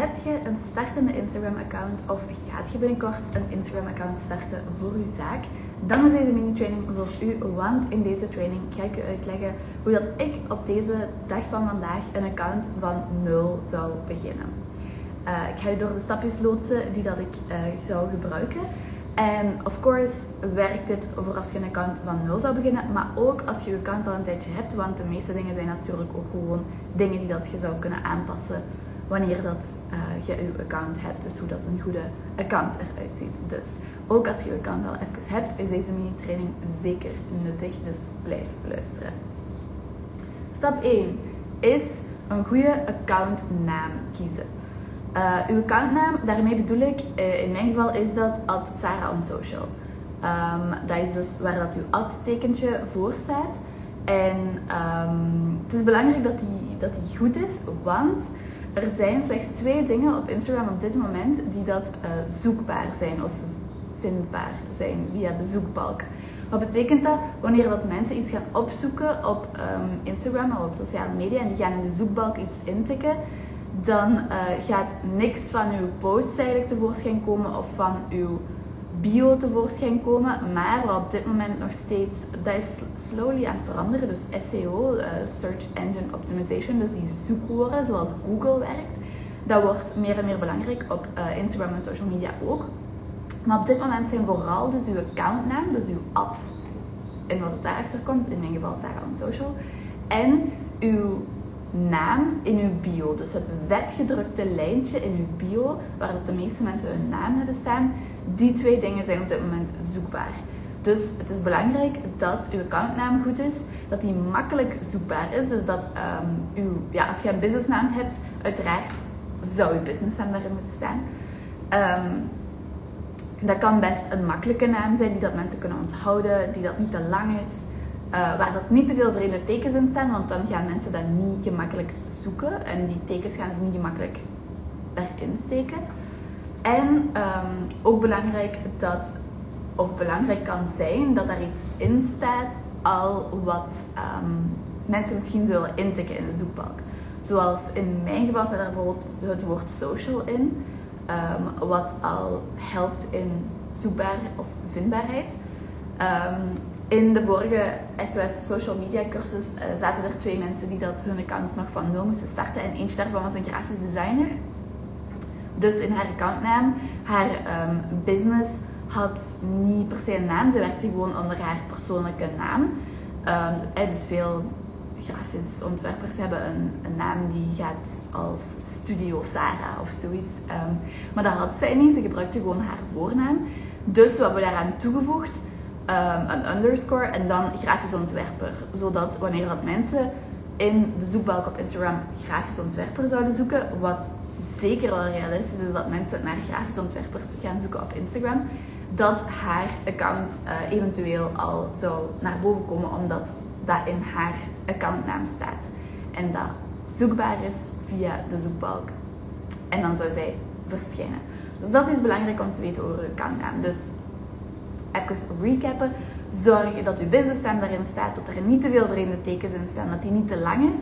Heb je een startende Instagram-account of gaat je binnenkort een Instagram-account starten voor je zaak? Dan is deze mini-training voor u, want in deze training ga ik u uitleggen hoe dat ik op deze dag van vandaag een account van nul zou beginnen. Uh, ik ga u door de stapjes loodsen die dat ik uh, zou gebruiken. En of course werkt dit voor als je een account van nul zou beginnen, maar ook als je je account al een tijdje hebt, want de meeste dingen zijn natuurlijk ook gewoon dingen die dat je zou kunnen aanpassen wanneer dat, uh, je je account hebt. Dus hoe dat een goede account eruit ziet. Dus ook als je je account al even hebt, is deze mini-training zeker nuttig. Dus blijf luisteren. Stap 1 is een goede accountnaam kiezen. Uh, uw accountnaam, daarmee bedoel ik, uh, in mijn geval is dat at Sarah on social. Um, dat is dus waar dat uw ad-tekentje voor staat. En um, het is belangrijk dat die, dat die goed is, want er zijn slechts twee dingen op Instagram op dit moment die dat uh, zoekbaar zijn of vindbaar zijn via de zoekbalk. Wat betekent dat? Wanneer dat mensen iets gaan opzoeken op um, Instagram of op sociale media en die gaan in de zoekbalk iets intikken, dan uh, gaat niks van uw posts eigenlijk tevoorschijn komen of van uw bio tevoorschijn komen, maar wat op dit moment nog steeds, dat is slowly aan het veranderen, dus SEO, uh, Search Engine Optimization, dus die zoekwoorden zoals Google werkt, dat wordt meer en meer belangrijk op uh, Instagram en social media ook. Maar op dit moment zijn vooral dus uw accountnaam, dus uw ad, en wat het daarachter komt, in mijn geval Sarah on Social, en uw naam in uw bio. Dus het vetgedrukte lijntje in uw bio, waar de meeste mensen hun naam hebben staan, die twee dingen zijn op dit moment zoekbaar. Dus het is belangrijk dat uw accountnaam goed is, dat die makkelijk zoekbaar is. Dus dat um, uw, ja, als je een businessnaam hebt, uiteraard zou uw businessnaam daarin moeten staan. Um, dat kan best een makkelijke naam zijn die dat mensen kunnen onthouden, die dat niet te lang is, uh, waar dat niet te veel vreemde tekens in staan, want dan gaan mensen dat niet gemakkelijk zoeken en die tekens gaan ze niet gemakkelijk daarin steken. En um, ook belangrijk dat, of belangrijk kan zijn, dat er iets in staat al wat um, mensen misschien zullen intikken in de zoekbalk. Zoals in mijn geval staat er bijvoorbeeld het woord social in, um, wat al helpt in zoekbaar of vindbaarheid. in de vorige SOS Social Media cursus uh, zaten er twee mensen die dat hun accounts nog van nul moesten starten en eentje daarvan was een grafisch designer. Dus in haar accountnaam, haar um, business had niet per se een naam. Ze werkte gewoon onder haar persoonlijke naam. Um, dus veel grafisch ontwerpers hebben een, een, naam die gaat als Studio Sarah of zoiets. Um, maar dat had zij niet. Ze gebruikte gewoon haar voornaam. Dus we hebben daaraan toegevoegd een underscore en dan grafisch ontwerper. Zodat wanneer dat mensen in de zoekbalk op Instagram grafisch ontwerper zouden zoeken, wat zeker wel realistisch is dat mensen naar grafische ontwerpers gaan zoeken op Instagram, dat haar account uh, eventueel al zou naar boven komen omdat dat in haar accountnaam staat. En dat zoekbaar is via de zoekbalk. En dan zou zij verschijnen. Dus dat is belangrijk om te weten over uw accountnaam. Dus even recappen. Zorg dat uw businessnaam daarin staat, dat er niet te veel vreemde tekens in staan, dat die niet te lang is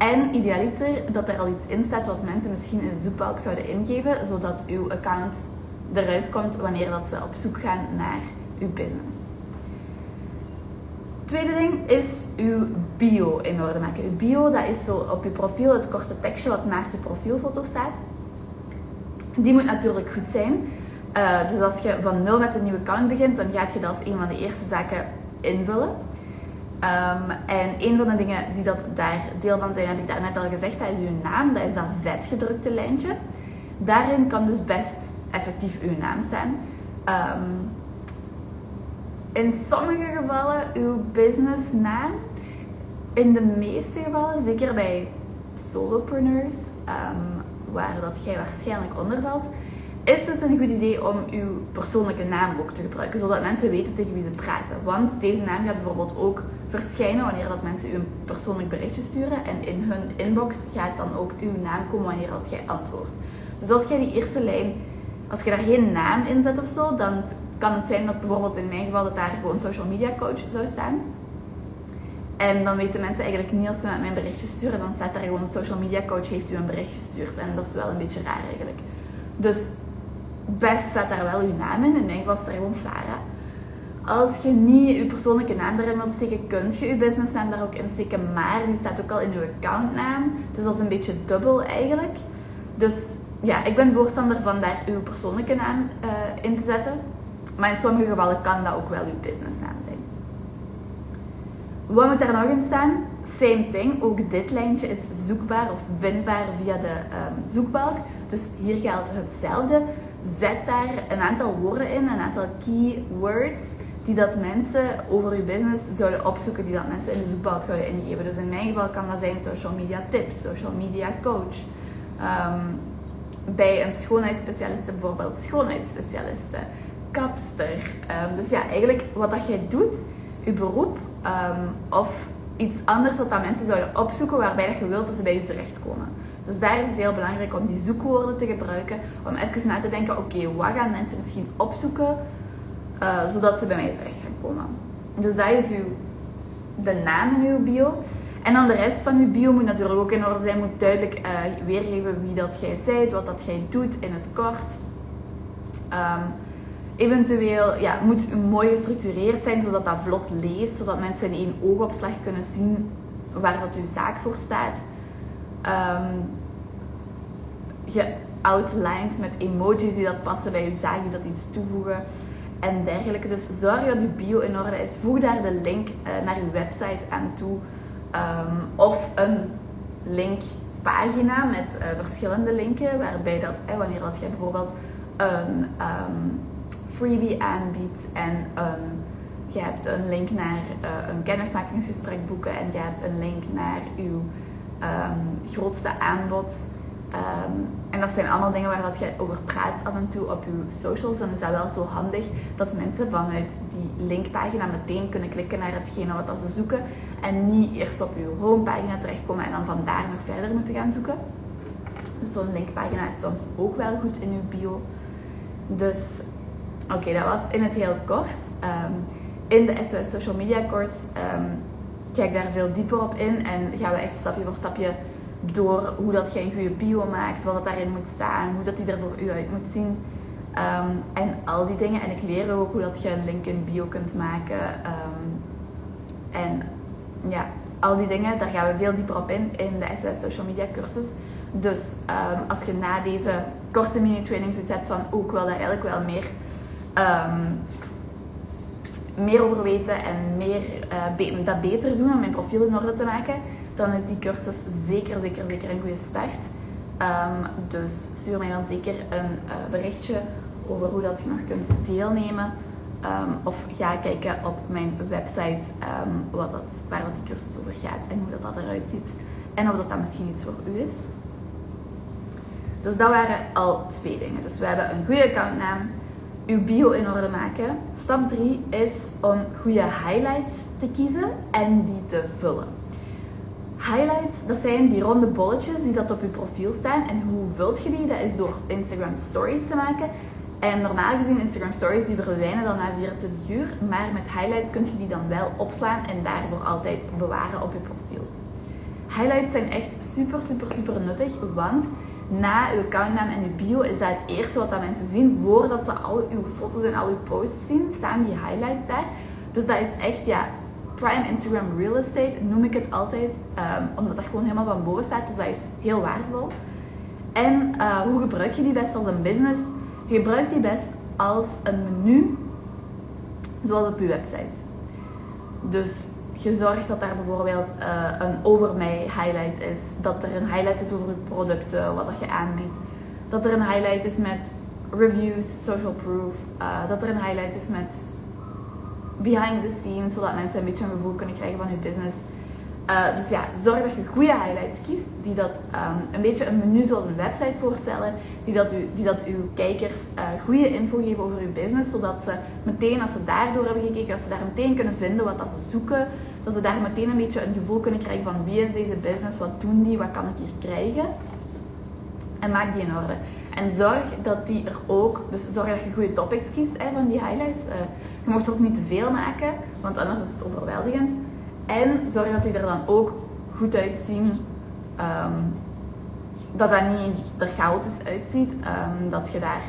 en idealiter dat er al iets in staat wat mensen misschien in zoekbalk zouden ingeven, zodat uw account eruit komt wanneer dat ze op zoek gaan naar uw business. Tweede ding is uw bio in orde maken. Uw bio, dat is zo op uw profiel het korte tekstje wat naast uw profielfoto staat. Die moet natuurlijk goed zijn. Uh, dus als je van nul met een nieuw account begint, dan gaat je dat als een van de eerste zaken invullen. Um, en een van de dingen die dat daar deel van zijn, heb ik daarnet al gezegd, dat is uw naam. Dat is dat vetgedrukte lijntje. Daarin kan dus best effectief uw naam staan. Um, in sommige gevallen uw businessnaam. In de meeste gevallen, zeker bij solopreneurs, um, waar dat jij waarschijnlijk onder valt, is het een goed idee om uw persoonlijke naam ook te gebruiken, zodat mensen weten tegen wie ze praten. Want deze naam gaat bijvoorbeeld ook verschijnen wanneer dat mensen u een persoonlijk berichtje sturen en in hun inbox gaat dan ook uw naam komen wanneer dat jij antwoordt. Dus als jij die eerste lijn, als je daar geen naam in zet of zo, dan kan het zijn dat bijvoorbeeld in mijn geval dat daar gewoon social media coach zou staan. En dan weten mensen eigenlijk niet als ze met mijn berichtje sturen, dan staat daar gewoon social media coach heeft u een bericht gestuurd. En dat is wel een beetje raar eigenlijk. Dus best staat daar wel uw naam in. In mijn geval staat er gewoon Sarah. Als je niet je persoonlijke naam erin wilt steken, kunt je je businessnaam daar ook in steken. Maar die staat ook al in je accountnaam. Dus dat is een beetje dubbel eigenlijk. Dus ja, ik ben voorstander van daar uw persoonlijke naam uh, in te zetten. Maar in sommige gevallen kan dat ook wel uw businessnaam zijn. Wat moet daar nog in staan? Same thing. Ook dit lijntje is zoekbaar of vindbaar via de um, zoekbalk. Dus hier geldt hetzelfde. Zet daar een aantal woorden in, een aantal keywords die dat mensen over je business zouden opzoeken, die dat mensen in de zoekbalk zouden ingeven. Dus in mijn geval kan dat zijn social media tips, social media coach. Um, bij een schoonheidsspecialiste bijvoorbeeld schoonheidsspecialiste, kapster. Um, dus ja, eigenlijk wat dat jij doet, je beroep um, of iets anders wat dat mensen zouden opzoeken waarbij dat je wilt dat ze bij je terechtkomen. Dus daar is het heel belangrijk om die zoekwoorden te gebruiken, om even na te denken, oké, wat gaan mensen misschien opzoeken, uh, zodat ze bij mij terecht gaan komen. Dus dat is uw, de naam in uw bio. En dan de rest van uw bio moet natuurlijk ook in orde zijn, moet duidelijk uh, weergeven wie dat jij bent, wat dat jij doet in het kort. Um, eventueel ja, moet mooi gestructureerd zijn, zodat dat vlot leest, zodat mensen in één oogopslag kunnen zien waar dat uw zaak voor staat. Um, je outlined met emojis die dat passen bij uw zaak, die dat iets toevoegen en dergelijke. Dus zorg dat uw bio in orde is. Voeg daar de link uh, naar uw website aan toe. Um, of een linkpagina met uh, verschillende linken, waarbij dat, eh, wanneer dat je bijvoorbeeld een um, freebie aanbiedt en een, je hebt een link naar een kennismakingsgesprek boeken en je hebt een link naar uw grootste aanbod. Um, en dat zijn allemaal dingen waar dat je over praat af en toe op je socials. Dan is dat wel zo handig dat mensen vanuit die linkpagina meteen kunnen klikken naar hetgene wat ze zoeken. En niet eerst op je homepagina terechtkomen en dan vandaar nog verder moeten gaan zoeken. Dus zo'n linkpagina is soms ook wel goed in je bio. Dus oké, dat was in het heel kort. Um, in de SOS Social Media Course um, ik daar veel dieper op in en gaan we echt stapje voor stapje door hoe dat je een goede bio maakt, wat dat daarin moet staan, hoe dat die er voor u uit moet zien. Um, en al die dingen. En ik leer ook hoe dat je een link in bio kunt maken. Um, en ja, al die dingen, daar gaan we veel dieper op in in de SOS Social Media cursus. Dus um, als je na deze korte mini-training zoiets van, oh, ik wil daar eigenlijk wel meer, meer over weten en meer, be dat beter doen om mijn profiel in orde te maken, dan is die cursus zeker, zeker, zeker een goede start. Um, dus stuur mij dan zeker een uh, berichtje over hoe dat je nog kunt deelnemen. Um, of ga kijken op mijn website um, wat dat, waar dat die cursus over gaat en hoe dat, dat eruit ziet. En of dat, dat misschien iets voor u is. Dus dat waren al twee dingen. Dus we hebben een goede accountnaam, uw bio in orde maken. Stap 3 is om goede highlights te kiezen en die te vullen. Highlights, dat zijn die ronde bolletjes die dat op je profiel staan. En hoe vult je die? Dat is door Instagram stories te maken. En normaal gezien Instagram stories die verdwijnen dan na 24 uur. Maar met highlights kun je die dan wel opslaan en daarvoor altijd bewaren op je profiel. Highlights zijn echt super, super, super nuttig. Want na uw accountnaam en uw bio is dat het eerste wat dat mensen zien. Voordat ze al uw foto's en al uw posts zien, staan die highlights daar. Dus dat is echt ja, prime Instagram real estate noem ik het altijd, um, omdat dat gewoon helemaal van boven staat. Dus dat is heel waardevol. En uh, hoe gebruik je die best als een business? Je gebruikt die best als een menu, zoals op je website. Dus je zorgt dat daar bijvoorbeeld uh, een over mij highlight is, dat er een highlight is over je producten, wat dat je aanbiedt, dat er een highlight is met reviews, social proof, uh, dat er een highlight is met behind the scenes, zodat mensen een beetje een gevoel kunnen krijgen van je business. Uh, dus ja, zorg dat je goede highlights kiest, die dat um, een beetje een menu zoals een website voorstellen, die dat, u, die dat uw kijkers uh, goede info geven over uw business, zodat ze meteen, als ze daardoor hebben gekeken, dat ze daar meteen kunnen vinden wat dat ze zoeken, dat ze daar meteen een beetje een gevoel kunnen krijgen van wie is deze business, wat doen die, wat kan ik hier krijgen. En maak die in orde. En zorg dat die er ook, dus zorg dat je goede topics kiest hè, van die highlights. Uh, je mocht er ook niet te veel maken, want anders is het overweldigend. En zorg dat die er dan ook goed uitzien. Ehm, dat dat niet er chaotisch uitziet. Ehm, dat je daar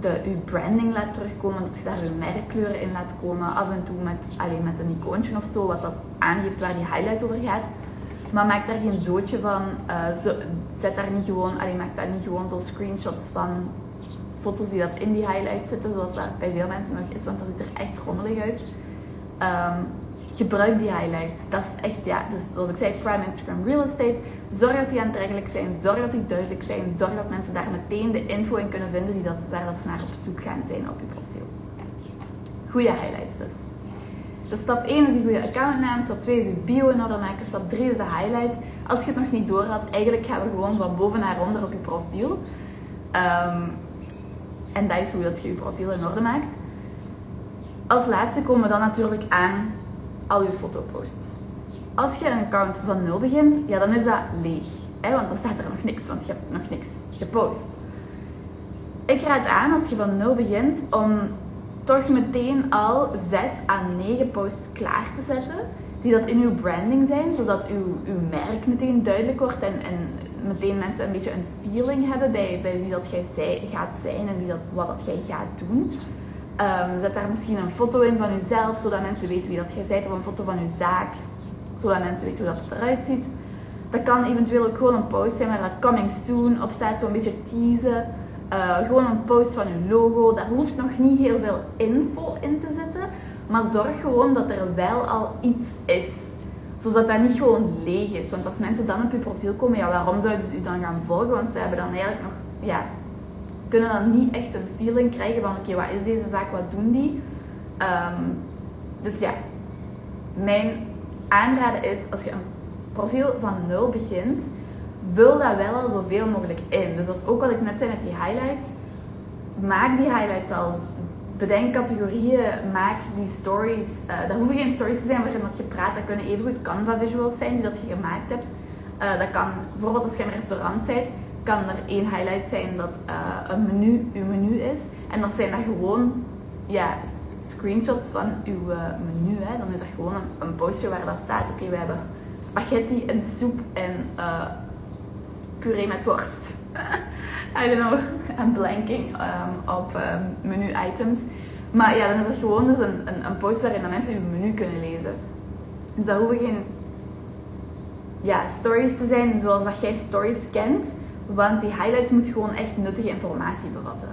de, je branding laat terugkomen, dat je daar je merkkleuren in laat komen. Af en toe met, alleen met een icoontje of zo, wat dat aangeeft waar die highlight over gaat. Maar maak daar geen zootje van. Zo, zet daar niet gewoon, maak daar niet gewoon zo screenshots van foto's die dat in die highlight zitten, zoals dat bij veel mensen nog is, want dat ziet er echt rommelig uit. Um, gebruik die highlights. Dat is echt, ja, dus zoals ik zei, prime Instagram real estate. Zorg dat die aantrekkelijk zijn, zorg dat die duidelijk zijn, zorg dat mensen daar meteen de info in kunnen vinden die dat, waar dat ze naar op zoek gaan zijn op je profiel. Goede highlights dus. Dus stap 1 is een goede accountnaam, stap 2 is je bio in orde maken, stap 3 is de highlight. Als je het nog niet door had, eigenlijk gaan we gewoon van boven naar onder op je profiel. Um, en dat is hoe dat je je profiel in orde maakt. Als laatste komen we dan natuurlijk aan al je fotoposts. Als je een account van 0 begint, ja, dan is dat leeg. Hè? Want dan staat er nog niks, want je hebt nog niks gepost. Ik raad aan als je van 0 begint om toch meteen al 6 à 9 posts klaar te zetten. Die dat in uw branding zijn, zodat uw, uw merk meteen duidelijk wordt en, en meteen mensen een beetje een feeling hebben bij, bij wie dat jij gaat zijn en wie dat, wat dat jij gaat doen. Um, zet daar misschien een foto in van jezelf, zodat mensen weten wie dat jij bent, of een foto van je zaak, zodat mensen weten hoe dat eruit ziet. Dat kan eventueel ook gewoon een post zijn waar dat coming soon op staat, zo'n beetje teasen. Uh, gewoon een post van je logo. Daar hoeft nog niet heel veel info in te zitten, maar zorg gewoon dat er wel al iets is. Zodat dat niet gewoon leeg is. Want als mensen dan op je profiel komen, ja, waarom zouden ze u dan gaan volgen? Want ze hebben dan eigenlijk nog ja, kunnen dan niet echt een feeling krijgen van oké, wat is deze zaak, wat doen die? Ehm, dus ja, mijn aanraden is als je een profiel van nul begint, vul dat wel al zoveel mogelijk in. Dus dat is ook wat ik net zei met die highlights. Maak die highlights al. Bedenk categorieën, maak die stories. Uh, dat hoeven geen stories te zijn waarin dat je praat. Dat kunnen evengoed Canva visuals zijn die dat je gemaakt hebt. Uh, dat kan bijvoorbeeld als je een restaurant bent, kan er één highlight zijn dat uh, een menu uw menu is. En dat zijn dan gewoon ja, screenshots van uw menu. Hè. Dan is dat gewoon een, een postje waar dat staat, oké, we hebben spaghetti en soep en puree met worst. I don't know, een blanking um, op um, menu items. Maar ja, dan is dat gewoon dus een, een, post waarin mensen uw menu kunnen lezen. Dus dat hoeven geen ja, stories te zijn zoals dat jij stories kent. Want die highlights moet gewoon echt nuttige informatie bevatten.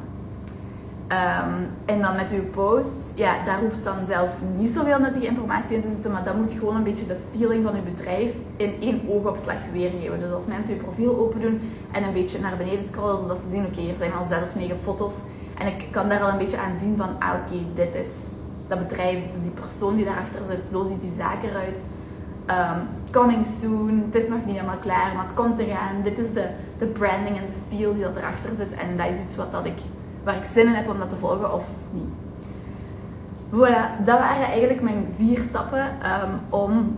Um, en dan met uw posts, ja, daar hoeft dan zelfs niet zoveel nuttige informatie in te zitten, maar dat moet gewoon een beetje de feeling van uw bedrijf in één oogopslag weergeven. Dus als mensen uw profiel open doen en een beetje naar beneden scrollen, zodat ze zien, oké, hier zijn al zes of negen foto's. En ik kan daar al een beetje aan zien van, ah oké, dit is dat bedrijf, dit is die persoon die daarachter zit, zo ziet die zaak eruit. Um, coming soon, het is nog niet helemaal klaar, maar het komt eraan. Dit is de, de branding en de feel die dat erachter zit. En dat is iets wat dat ik, waar ik zin in heb om dat te volgen of niet. Voilà, dat waren eigenlijk mijn vier stappen um, om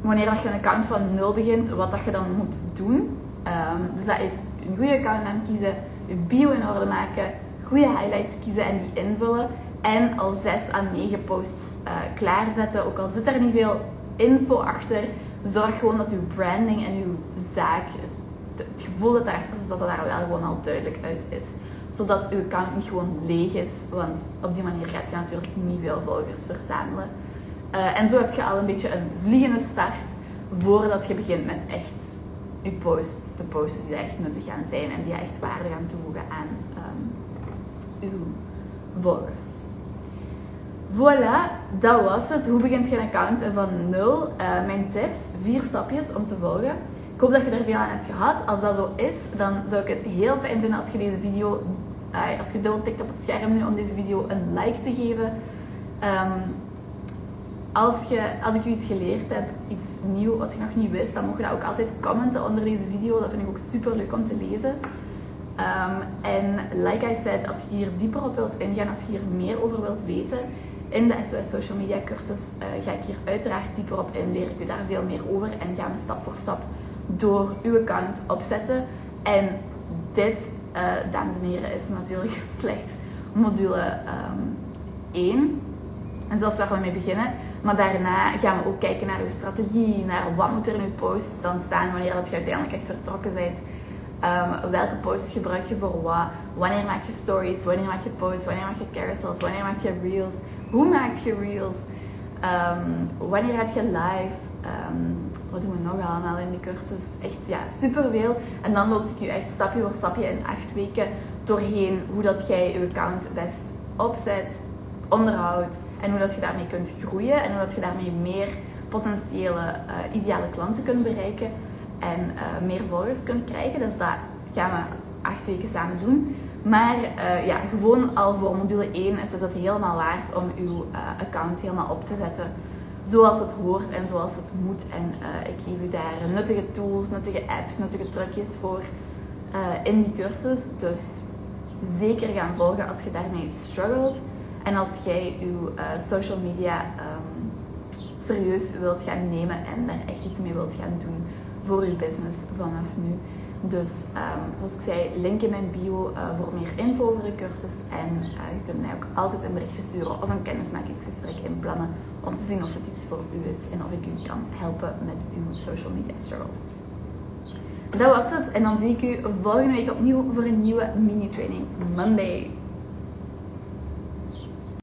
wanneer je een account van nul begint, wat dat je dan moet doen. Um, dus dat is een goede accountnaam kiezen, je bio in orde maken, goede highlights kiezen en die invullen. En al 6 à 9 posts uh, klaarzetten. Ook al zit er niet veel info achter. Zorg gewoon dat uw branding en uw zaak, het gevoel dat daarachter zit, dat dat daar wel gewoon al duidelijk uit is. Zodat uw account niet gewoon leeg is, want op die manier gaat je natuurlijk niet veel volgers verzamelen. Uh, en zo heb je al een beetje een vliegende start voordat je begint met echt je posts te posten die echt nuttig gaan zijn en die echt waarde gaan toevoegen aan um, uw volgers. Voilà, dat was het. Hoe begint je een account van nul? Uh, mijn tips, vier stapjes om te volgen. Ik hoop dat je er veel aan hebt gehad. Als dat zo is, dan zou ik het heel fijn vinden als je deze video, als je dubbel tikt op het scherm nu om deze video een like te geven. Um, als, je, als ik u iets geleerd heb, iets nieuw wat je nog niet wist, dan mocht je dat ook altijd commenten onder deze video. Dat vind ik ook super leuk om te lezen. Um, en like I said, als je hier dieper op wilt ingaan, als je hier meer over wilt weten, in de SOS Social Media cursus uh, ga ik hier uiteraard dieper op in, leer ik u daar veel meer over en gaan we stap voor stap door uw account opzetten. En dit, uh, dames en heren, is natuurlijk slechts module um, ehm, 1. En zoals waar we mee beginnen. Maar daarna gaan we ook kijken naar uw strategie, naar wat moet er in uw posts dan staan wanneer dat je uiteindelijk echt vertrokken bent. Um, welke posts gebruik je voor wat? Wanneer maak je stories? Wanneer maak je posts? Wanneer maak je carousels? Wanneer maak je reels? Hoe maak je reels? Um, wanneer gaat je live? Wat doen we nog allemaal in die cursus? Echt ja, superveel. En dan lood ik je echt stapje voor stapje in acht weken doorheen hoe dat jij je account best opzet, onderhoudt en hoe dat je daarmee kunt groeien en hoe dat je daarmee meer potentiële uh, ideale klanten kunt bereiken en uh, meer volgers kunt krijgen. Dus dat gaan we acht weken samen doen. Maar uh, ja, gewoon al voor module 1 is het het helemaal waard om uw account helemaal op te zetten zoals het hoort en zoals het moet. En ik geef u daar nuttige tools, nuttige apps, nuttige trucjes voor in die cursus. Dus zeker gaan volgen als je daarmee struggelt. En als jij je uh, social media um, serieus wilt gaan nemen en daar echt iets mee wilt gaan doen voor je business vanaf nu. Dus um, zoals ik zei, link in mijn bio uh, voor meer info over de cursus. En uh, je kunt mij ook altijd een berichtje sturen of een kennismakingsgesprek inplannen om te zien of het iets voor u is en of ik u kan helpen met uw social media struggles. Dat was het. En dan zie ik u volgende week opnieuw voor een nieuwe mini-training Monday.